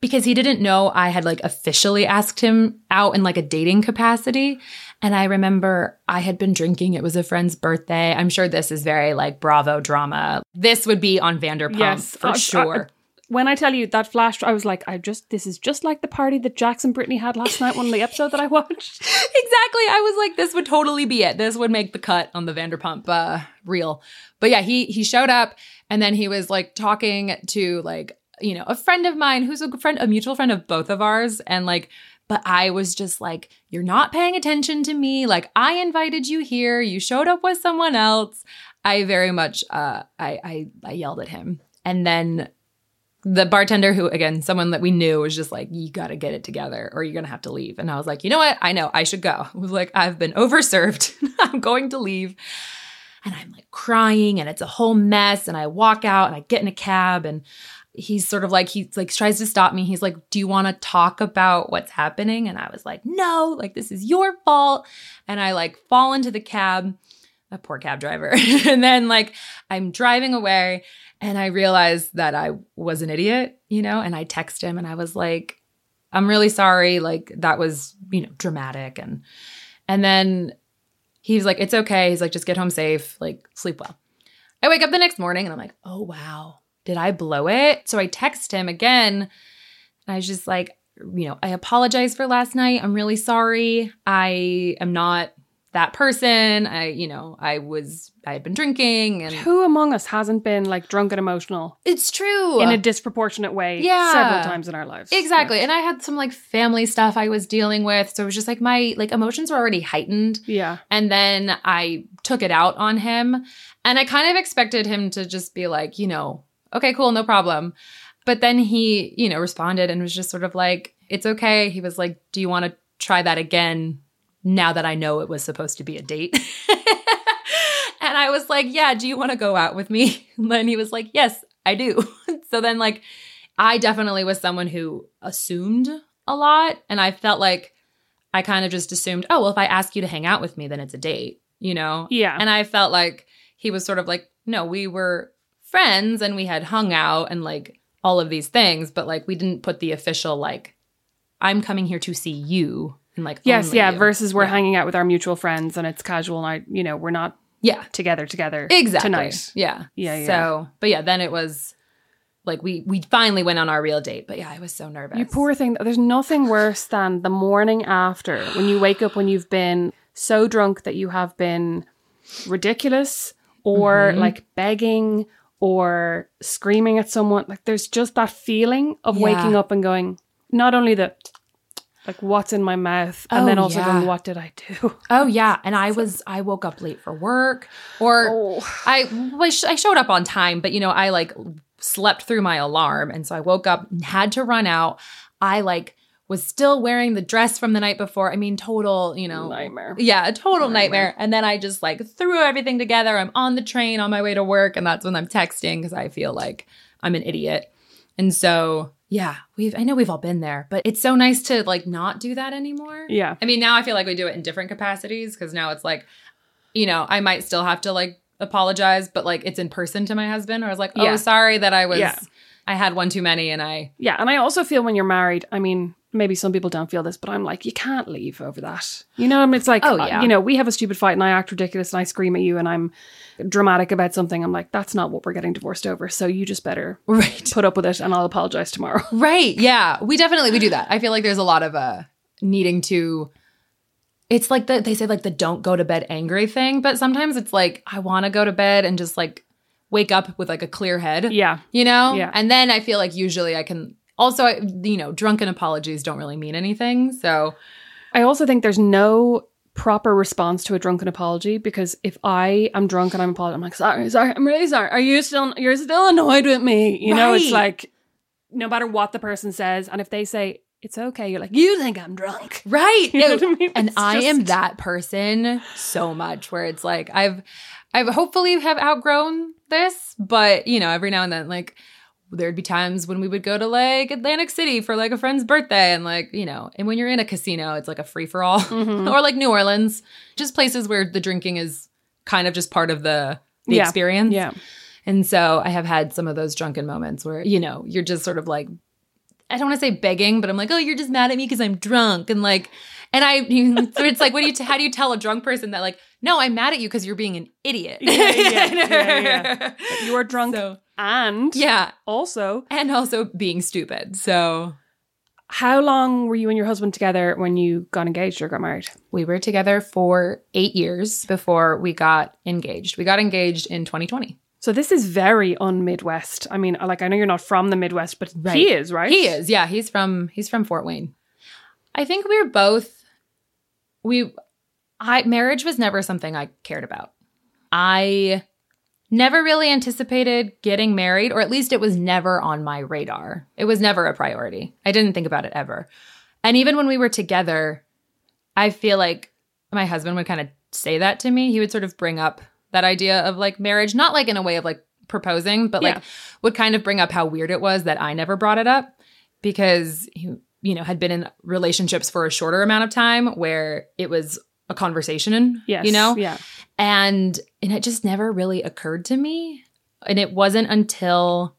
because he didn't know I had like officially asked him out in like a dating capacity. And I remember I had been drinking. It was a friend's birthday. I'm sure this is very like Bravo drama. This would be on Vanderpump Yes, for I- I- sure. When I tell you that flash, I was like, I just, this is just like the party that Jackson Brittany had last night, one of the episode that I watched. exactly. I was like, this would totally be it. This would make the cut on the Vanderpump uh, reel. But yeah, he he showed up and then he was like talking to like you know a friend of mine who's a good friend, a mutual friend of both of ours, and like. But I was just like, you're not paying attention to me. Like I invited you here. You showed up with someone else. I very much uh I I, I yelled at him. And then the bartender who again someone that we knew was just like you got to get it together or you're going to have to leave and i was like you know what i know i should go i was like i've been overserved i'm going to leave and i'm like crying and it's a whole mess and i walk out and i get in a cab and he's sort of like he like tries to stop me he's like do you want to talk about what's happening and i was like no like this is your fault and i like fall into the cab a poor cab driver. and then like I'm driving away and I realized that I was an idiot, you know, and I text him and I was like, I'm really sorry. Like that was, you know, dramatic. And, and then he's like, it's okay. He's like, just get home safe, like sleep well. I wake up the next morning and I'm like, oh, wow, did I blow it? So I text him again. And I was just like, you know, I apologize for last night. I'm really sorry. I am not that person. I, you know, I was, I had been drinking and Who among us hasn't been like drunk and emotional it's true. in a disproportionate way Yeah. several times in our lives? Exactly. And I had some like family stuff I was dealing with. So it was just like my like emotions were already heightened. Yeah. And then I took it out on him. And I kind of expected him to just be like, you know, okay, cool, no problem. But then he, you know, responded and was just sort of like, it's okay. He was like, do you want to try that again now that I know it was supposed to be a date? and I was like, yeah, do you want to go out with me? And then he was like, yes, I do. so then, like, I definitely was someone who assumed a lot. And I felt like I kind of just assumed, oh, well, if I ask you to hang out with me, then it's a date, you know? Yeah. And I felt like he was sort of like, no, we were friends and we had hung out and like all of these things, but like we didn't put the official, like, I'm coming here to see you. And like, yes, yeah. you. Versus we're Yeah. hanging out with our mutual friends and it's casual and I, you know, we're not Yeah. together together Exactly. tonight. Yeah. Yeah, yeah. So, but yeah, then it was like we we finally went on our real date. But yeah, I was so nervous. You poor thing. There's nothing worse than the morning after when you wake up when you've been so drunk that you have been ridiculous or Mm-hmm. like begging or screaming at someone. Like there's just that feeling of Yeah. waking up and going, not only the like what's in my mouth, and Oh, then also yeah. going, what did I do? Oh yeah, and I was I woke up late for work, or Oh. I was I showed up on time, but you know I like slept through my alarm, and so I woke up and had to run out. I like was still wearing the dress from the night before. I mean, total, you know, Nightmare. Yeah, a total nightmare. And then I just like threw everything together. I'm on the train on my way to work, and that's when I'm texting because I feel like I'm an idiot. And so, yeah, we've I know we've all been there, but it's so nice to like not do that anymore. Yeah. I mean, now I feel like we do it in different capacities because now it's like, you know, I might still have to like apologize, but like it's in person to my husband, or I was like, oh, Yeah. sorry that I was, Yeah. I had one too many, and I, Yeah, and I also feel when you're married, I mean, maybe some people don't feel this, but I'm like, you can't leave over that. You know, I mean, it's like, Oh, uh, yeah. you know, we have a stupid fight and I act ridiculous and I scream at you and I'm dramatic about something. I'm like, that's not what we're getting divorced over. So you just better right, put up with it and I'll apologize tomorrow. right, yeah, we definitely we do that. I feel like there's a lot of uh needing to. It's like the they say like the don't go to bed angry thing, but sometimes it's like I want to go to bed and just like wake up with like a clear head. yeah. you know Yeah. and then i feel like usually i can also you know drunken apologies don't really mean anything so I also think there's no proper response to a drunken apology because if I am drunk and I'm apologizing, I'm like, sorry, sorry, I'm really sorry. Are you still, you're still annoyed with me? You know, it's like, no matter what the person says, and if they say, it's okay, you're like, you think I'm drunk. right You know what I mean? and It's i am that person so much where it's like i've i've hopefully have outgrown this but you know every now and then like there'd be times when we would go to like Atlantic City for like a friend's birthday and like, you know, and when you're in a casino, it's like a free for all Mm-hmm. or like New Orleans, just places where the drinking is kind of just part of the the Yeah. experience. Yeah. And so I have had some of those drunken moments where, you know, you're just sort of like, I don't want to say begging, but I'm like, oh, you're just mad at me because I'm drunk. And like, and I, it's like, what do you, t- how do you tell a drunk person that like, no, I'm mad at you because you're being an idiot. Yeah, yeah, yeah, yeah. You are drunk So, and yeah. also, And also being stupid. So how long were you and your husband together when you got engaged or got married? we were together for eight years before we got engaged. We got engaged in 2020. So this is very un-Midwest. I mean, like I know you're not from the Midwest, but he is, right? He is. Yeah, he's from he's from Fort Wayne. I think we're both we I marriage was never something I cared about. I never really anticipated getting married or at least it was never on my radar. It was never a priority. I didn't think about it ever. And even when we were together, I feel like my husband would kind of say that to me. He would sort of bring up that idea of like marriage, not like in a way of like proposing, but Yeah. like would kind of bring up how weird it was that I never brought it up because he, you know, had been in relationships for a shorter amount of time where it was a conversation, Yes. you know? Yeah. And and it just never really occurred to me. And it wasn't until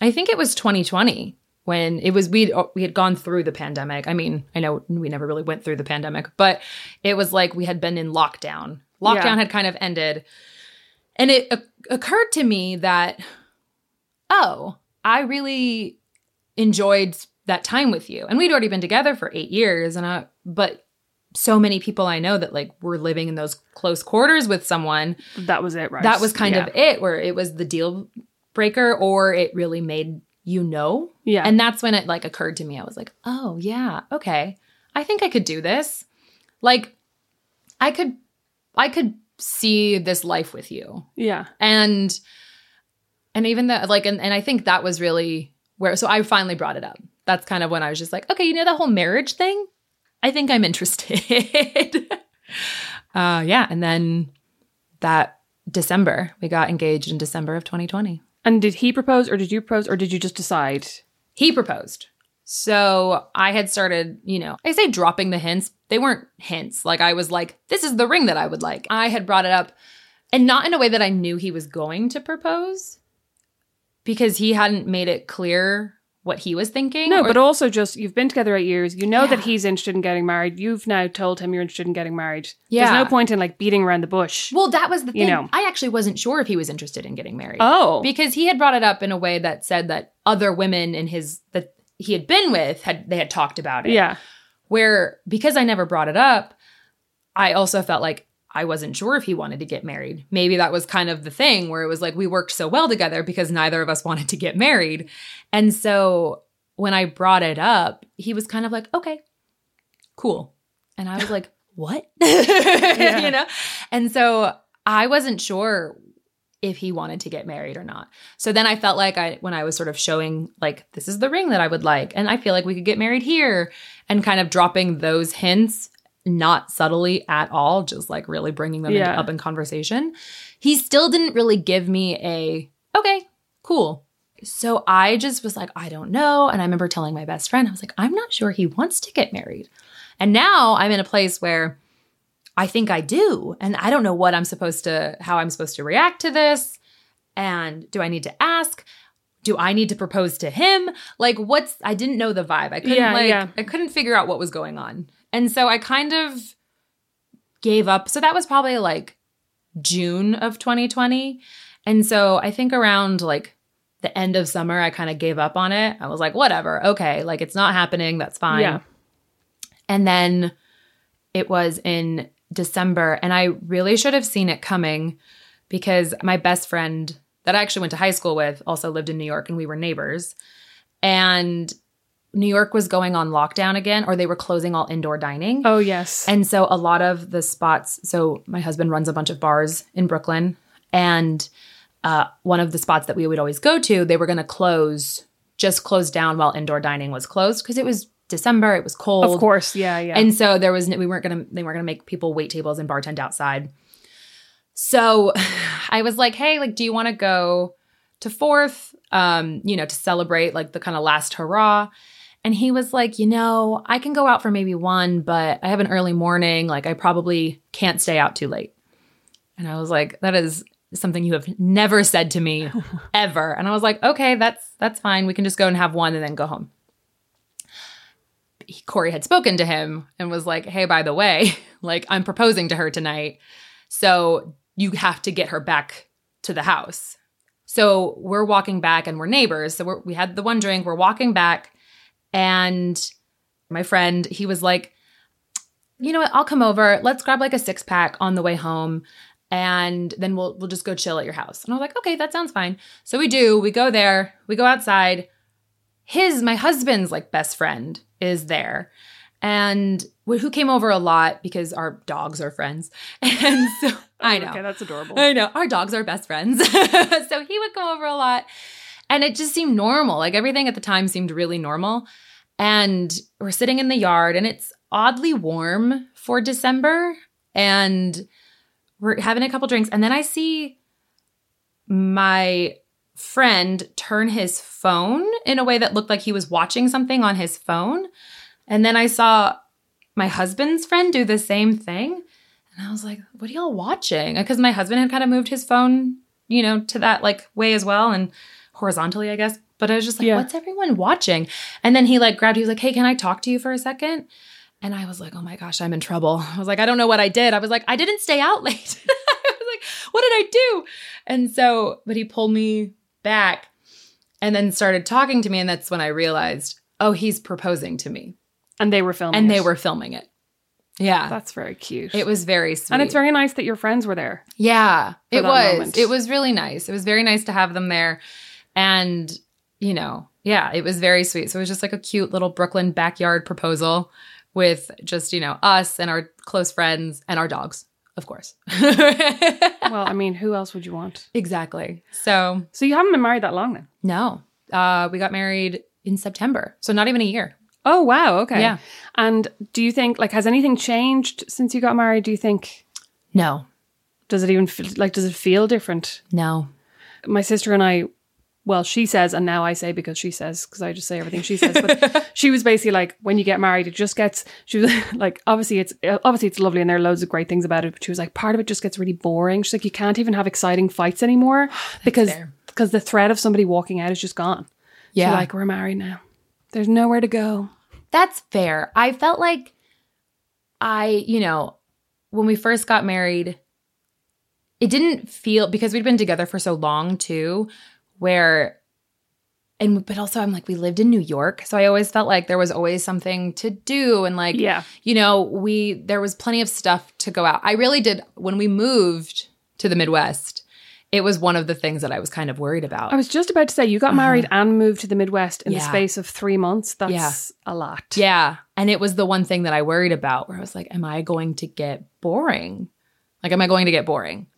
I think it was 2020 when it was we oh, we had gone through the pandemic. I mean, I know we never really went through the pandemic, but it was like we had been in lockdown. Lockdown Yeah. had kind of ended. And it occurred to me that oh, I really enjoyed that time with you. And we'd already been together for 8 years and I but so many people I know that like were living in those close quarters with someone That was it, right? that was kind Yeah. of it where it was the deal breaker or it really made you know Yeah. and that's when it like occurred to me i was like oh yeah okay i think i could do this like i could i could see this life with you Yeah. and and even though like and, and i think that was really where so i finally brought it up that's kind of when i was just like okay you know that whole marriage thing? I think i'm interested. Uh yeah and then that december we got engaged in december of 2020 And did he propose or did you propose or did you just decide? he proposed. So i had started you know i say dropping the hints. They weren't hints. Like i was like this is the ring that i would like. I had brought it up and not in a way that i knew he was going to propose because he hadn't made it clear what he was thinking No, or- but also just you've been together eight years. You know that he's interested in getting married. You've now told him you're interested in getting married. Yeah. There's no point in like beating around the bush. well that was the thing You know. i actually wasn't sure if he was interested in getting married oh. because he had brought it up in a way that said that other women in his that he had been with had they had talked about it yeah. where because I never brought it up, I also felt like I wasn't sure if he wanted to get married. Maybe that was kind of the thing where it was like we worked so well together because neither of us wanted to get married. And so when I brought it up, he was kind of like, okay, cool. And I was like, what? you know? And so I wasn't sure if he wanted to get married or not. So then I felt like I when I was sort of showing like this is the ring that I would like and I feel like we could get married here and kind of dropping those hints not subtly at all just like really bringing them Yeah. into, up in conversation. He still didn't really give me a okay, cool. So I just was like I don't know and I remember telling my best friend I was like I'm not sure he wants to get married. And now I'm in a place where I think I do. And I don't know what I'm supposed to, how I'm supposed to react to this. And do I need to ask? Do I need to propose to him? Like, what's, I didn't know the vibe. I couldn't, Yeah, like, yeah. I couldn't figure out what was going on. And so I kind of gave up. So that was probably like June of 2020. And so I think around like the end of summer, I kind of gave up on it. I was like, whatever. Okay. Like, it's not happening. That's fine. Yeah. And then it was in December, and I really should have seen it coming because my best friend that I actually went to high school with also lived in New York and we were neighbors. And New York was going on lockdown again, or they were closing all indoor dining. Oh yes. And so a lot of the spots, so my husband runs a bunch of bars in Brooklyn, and uh, one of the spots that we would always go to, they were going to close, just close down while indoor dining was closed because it was December, it was cold. of course. Yeah. Yeah. And so there was we weren't gonna they weren't gonna make people wait tables and bartend outside. So I was like, hey, like, do you want to go to fourth? Um, you know, to celebrate like the kind of last hurrah. And he was like, you know, I can go out for maybe one, but I have an early morning. Like, I probably can't stay out too late. And I was like, that is something you have never said to me ever. And I was like, okay, that's that's fine. We can just go and have one and then go home. Cory had spoken to him and was like, hey, by the way, like I'm proposing to her tonight. So you have to get her back to the house. So we're walking back and we're neighbors. So we're, we had the one drink, we're walking back. And my friend, he was like, you know what? I'll come over. Let's grab like a six pack on the way home. And then we'll we'll just go chill at your house. And I was like, okay, that sounds fine. So we do. We go there. We go outside. His, my husband's like best friend is there. And who came over a lot because our dogs are friends. And so oh, I know. Okay, that's adorable. I know. Our dogs are best friends. so he would come over a lot. And it just seemed normal. Like everything at the time seemed really normal. And we're sitting in the yard and it's oddly warm for December. And we're having a couple drinks. And then I see my friend turn his phone in a way that looked like he was watching something on his phone. And then I saw my husband's friend do the same thing. And I was like, what are y'all watching? Because my husband had kind of moved his phone, you know, to that like way as well and horizontally, I guess. But I was just like, Yeah. what's everyone watching? And then he like grabbed, he was like, hey, can I talk to you for a second? And I was like, oh my gosh, I'm in trouble. I was like, I don't know what I did. I was like, I didn't stay out late. I was like, what did I do? And so, but he pulled me back and then started talking to me. And that's when I realized, oh, he's proposing to me. And they were filming And they were filming it. Yeah. That's very cute. it was very sweet. and it's very nice that your friends were there. Yeah, it was. moment. It was really nice. It was very nice to have them there. And, you know, yeah, it was very sweet. So it was just like a cute little Brooklyn backyard proposal with just, you know, us and our close friends and our dogs, of course. Well, I mean, who else would you want? exactly. So, So you haven't been married that long then? no, uh, we got married in September. So not even a year. Oh wow, okay. Yeah. And do you think like has anything changed since you got married? Do you think No, does it even feel, like does it feel different? no. My sister and I, well, she says, and now I say because she says because I just say everything she says. But she was basically like, when you get married, it just gets. She was like, obviously it's uh, obviously it's lovely and there are loads of great things about it. But she was like, part of it just gets really boring. She's like, you can't even have exciting fights anymore because because the threat of somebody walking out is just gone. Yeah. She's like, we're married now. There's nowhere to go. That's fair. I felt like I, you know, when we first got married, it didn't feel because we'd been together for so long too, where and but also I'm like we lived in New York, so I always felt like there was always something to do and like Yeah. you know, we there was plenty of stuff to go out. I really did when we moved to the Midwest. It was one of the things that I was kind of worried about. I was just about to say you got married and moved to the Midwest in the Uh-huh. Space of three months. That's Yeah. a lot. Yeah. And it was the one thing that I worried about where I was like, am I going to get boring? Like, am I going to get boring?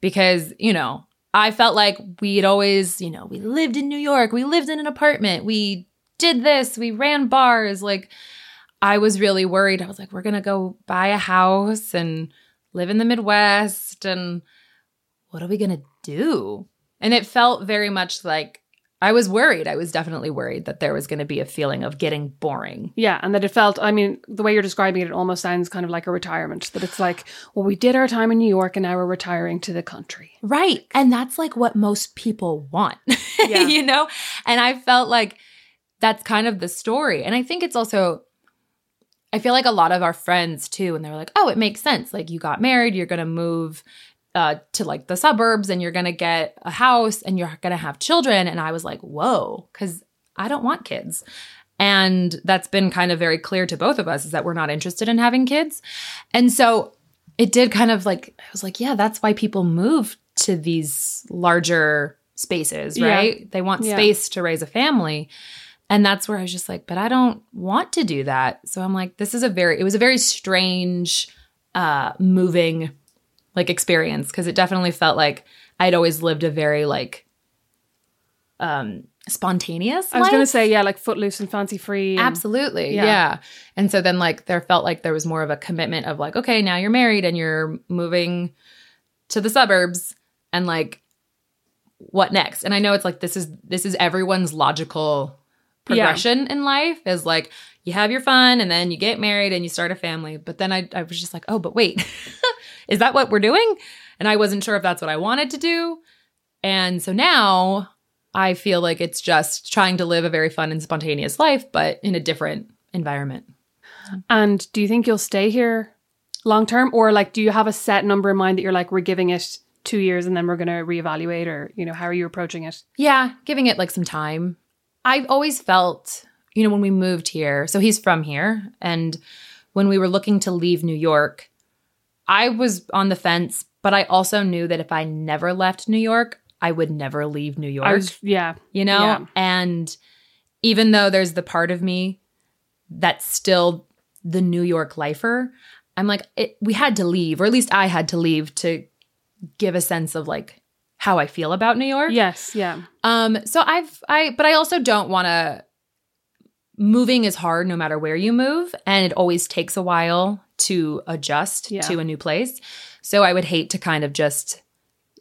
Because, you know, I felt like we'd always, you know, we lived in New York, we lived in an apartment, we did this, we ran bars. Like, I was really worried. I was like, we're going to go buy a house and live in the Midwest. And what are we going to do? And it felt very much like I was worried. I was definitely worried that there was going to be a feeling of getting boring. Yeah, and that it felt, I mean, the way you're describing it, it almost sounds kind of like a retirement. That it's like, well, we did our time in New York and now we're retiring to the country. Right. And that's like what most people want, Yeah. you know? And I felt like that's kind of the story. And I think it's also, I feel like a lot of our friends too, and they were like, oh, it makes sense. Like you got married, you're going to move uh, to like the suburbs and you're going to get a house and you're going to have children. And I was like, whoa, because I don't want kids. And that's been kind of very clear to both of us is that we're not interested in having kids. And so it did kind of like, I was like, yeah, that's why people move to these larger spaces, Yeah. right? They want Yeah. space to raise a family. And that's where I was just like, but I don't want to do that. So I'm like, this is a very, it was a very strange, uh, moving like experience because it definitely felt like I'd always lived a very like, um, spontaneous. I was going to say, yeah, like footloose and fancy free. and- Absolutely. Yeah. Yeah. And so then like there felt like there was more of a commitment of like, okay, now you're married and you're moving to the suburbs and like what next? And I know it's like this is this is everyone's logical progression in life is like you have your fun and then you get married and you start a family. But then I, I was just like, oh, but wait, is that what we're doing? And I wasn't sure if that's what I wanted to do. And so now I feel like it's just trying to live a very fun and spontaneous life, but in a different environment. And do you think you'll stay here long term? Or like, do you have a set number in mind that you're like, we're giving it two years and then we're going to reevaluate? Or, you know, how are you approaching it? Yeah, giving it like some time. I've always felt, you know, when we moved here, so he's from here. And when we were looking to leave New York, I was on the fence, but I also knew that if I never left New York, I would never leave New York. Was, yeah. you know? Yeah. And even though there's the part of me that's still the New York lifer, I'm like, it, we had to leave, or at least I had to leave to give a sense of like how I feel about New York. Yes, yeah. Um, so I've I but I also don't want to moving is hard no matter where you move and it always takes a while to adjust Yeah. to a new place. So I would hate to kind of just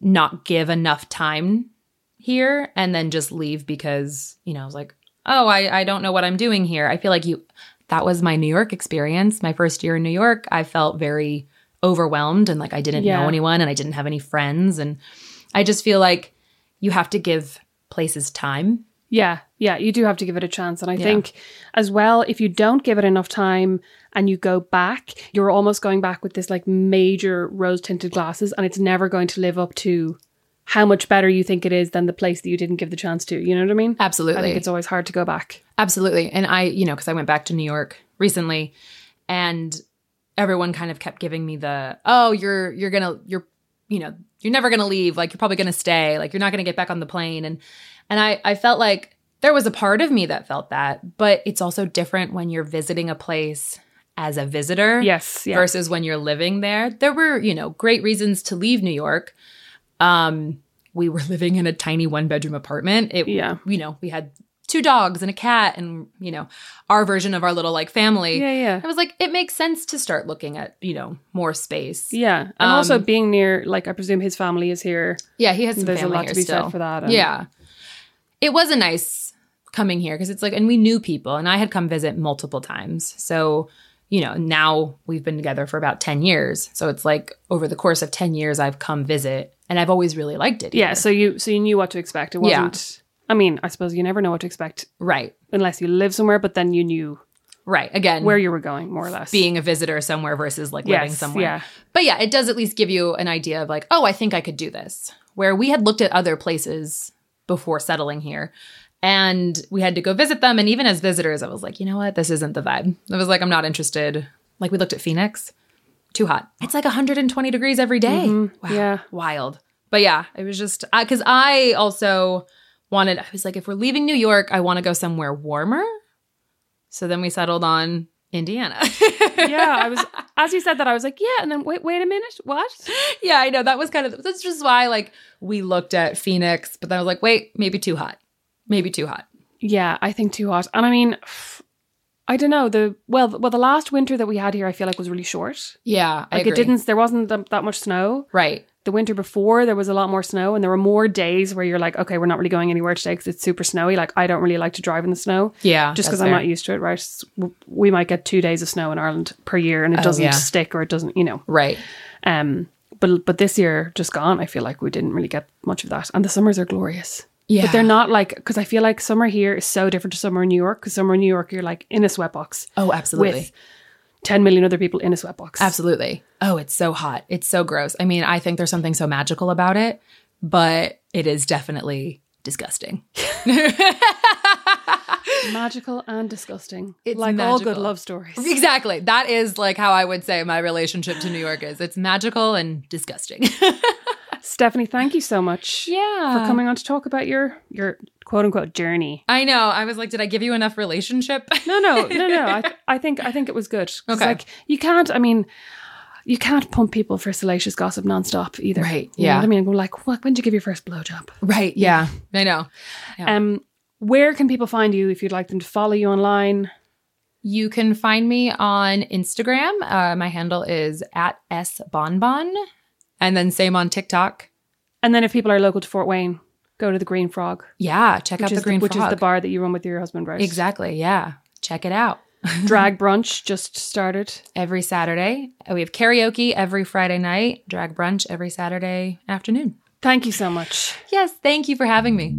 not give enough time here and then just leave because, you know, I was like, "Oh, I I don't know what I'm doing here." I feel like you that was my New York experience. My first year in New York, I felt very overwhelmed and like I didn't Yeah. know anyone and I didn't have any friends. And I just feel like you have to give places time. Yeah, yeah, you do have to give it a chance. And I think as well, if you don't give it enough time and you go back, you're almost going back with this like major rose tinted glasses and it's never going to live up to how much better you think it is than the place that you didn't give the chance to. You know what I mean? Absolutely. I think it's always hard to go back. Absolutely. And I, you know, because I went back to New York recently and everyone kind of kept giving me the, oh, you're, you're gonna, you're, you know, you're never gonna leave. Like you're probably gonna stay. Like you're not gonna get back on the plane. And, and I, I felt like there was a part of me that felt that, but it's also different when you're visiting a place as a visitor. Yes, yeah. Versus when you're living there. There were, you know, great reasons to leave New York. Um, we were living in a tiny one bedroom apartment. It, Yeah. you know, we had two dogs and a cat and, you know, our version of our little like family. Yeah, yeah. I was like, it makes sense to start looking at, you know, more space. Yeah. And also Um, being near, like, I presume his family is here. Yeah, he has some There's a lot to here be still. said for that. and- Yeah. It was a nice coming here because it's like, and we knew people and I had come visit multiple times. So, you know, now we've been together for about 10 years. So it's like over the course of 10 years, I've come visit and I've always really liked it. Yeah. So you, so you knew what to expect. It wasn't, I mean, I suppose you never know what to expect Right. unless you live somewhere, but then you knew Right. Again, where you were going, more or less. being a visitor somewhere versus like living somewhere. yeah. But yeah, it does at least give you an idea of like, oh, I think I could do this. Where we had looked at other places before settling here and we had to go visit them. And even as visitors, I was like, you know what? This isn't the vibe. I was like, I'm not interested. Like we looked at Phoenix, too hot. It's like 120 degrees every day. Mm-hmm. Yeah. Wild. But yeah, it was just because I also wanted, I was like, if we're leaving New York, I want to go somewhere warmer. So then we settled on Indiana. yeah, I was as you said that I was like, yeah, and then wait, wait a minute, what? yeah, I know that was kind of that's just why like we looked at Phoenix, but then I was like, wait, maybe too hot, maybe too hot. Yeah, I think too hot. And I mean, I don't know the well, well, the last winter that we had here, I feel like was really short. Yeah, I Like it didn't, there wasn't that much snow. right. The winter before, there was a lot more snow, and there were more days where you're like, okay, we're not really going anywhere today because it's super snowy. Like I don't really like to drive in the snow. Yeah, just because I'm not used to it, right? We might get two days of snow in Ireland per year, and it Oh, doesn't yeah. stick or it doesn't, you know. right. Um, but but this year just gone, I feel like we didn't really get much of that, and the summers are glorious. Yeah, But they're not like because I feel like summer here is so different to summer in New York. Because summer in New York, you're like in a sweatbox Oh, absolutely. with ten million other people in a sweatbox. Absolutely. Oh, it's so hot. It's so gross. I mean, I think there's something so magical about it, but it is definitely disgusting. magical and disgusting. It's like all good love stories. Exactly. That is like how I would say my relationship to New York is. It's magical and disgusting. Stephanie, thank you so much. Yeah. for coming on to talk about your your quote unquote journey. I know. I was like, did I give you enough relationship? No, no, no, no. I, th- I think I think it was good. Okay. like you can't. I mean. You can't pump people for salacious gossip nonstop either. Right, You yeah. I mean? Go like, what, when did you give your first blowjob? right. Yeah. I know. Yeah. Um, where can people find you if you'd like them to follow you online? You can find me on Instagram. Uh, my handle is at s sbonbon. And then same on TikTok. And then if people are local to Fort Wayne, go to the Green Frog, Yeah. Check out the Green which Frog. Which is the bar that you run with your husband, right? Exactly. Yeah. Check it out. Drag brunch just started. Every Saturday. We have karaoke every Friday night, drag brunch every Saturday afternoon. Thank you so much. Yes. Thank you for having me.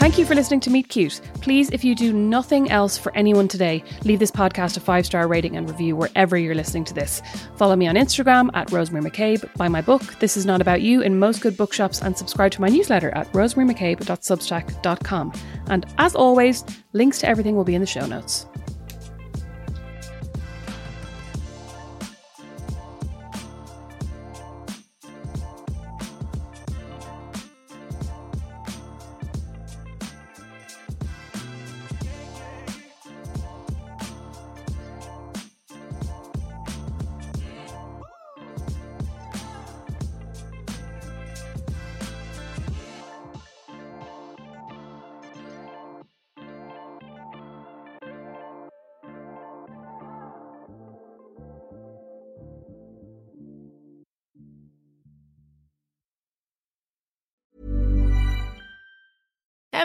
Thank you for listening to Meet Cute. Please, if you do nothing else for anyone today, leave this podcast a five star rating and review wherever you're listening to this. Follow me on Instagram at Rosemary Mac Cabe, buy my book, This Is Not About You, in most good bookshops, and subscribe to my newsletter at rosemarymccabe.substack.com. And as always, links to everything will be in the show notes.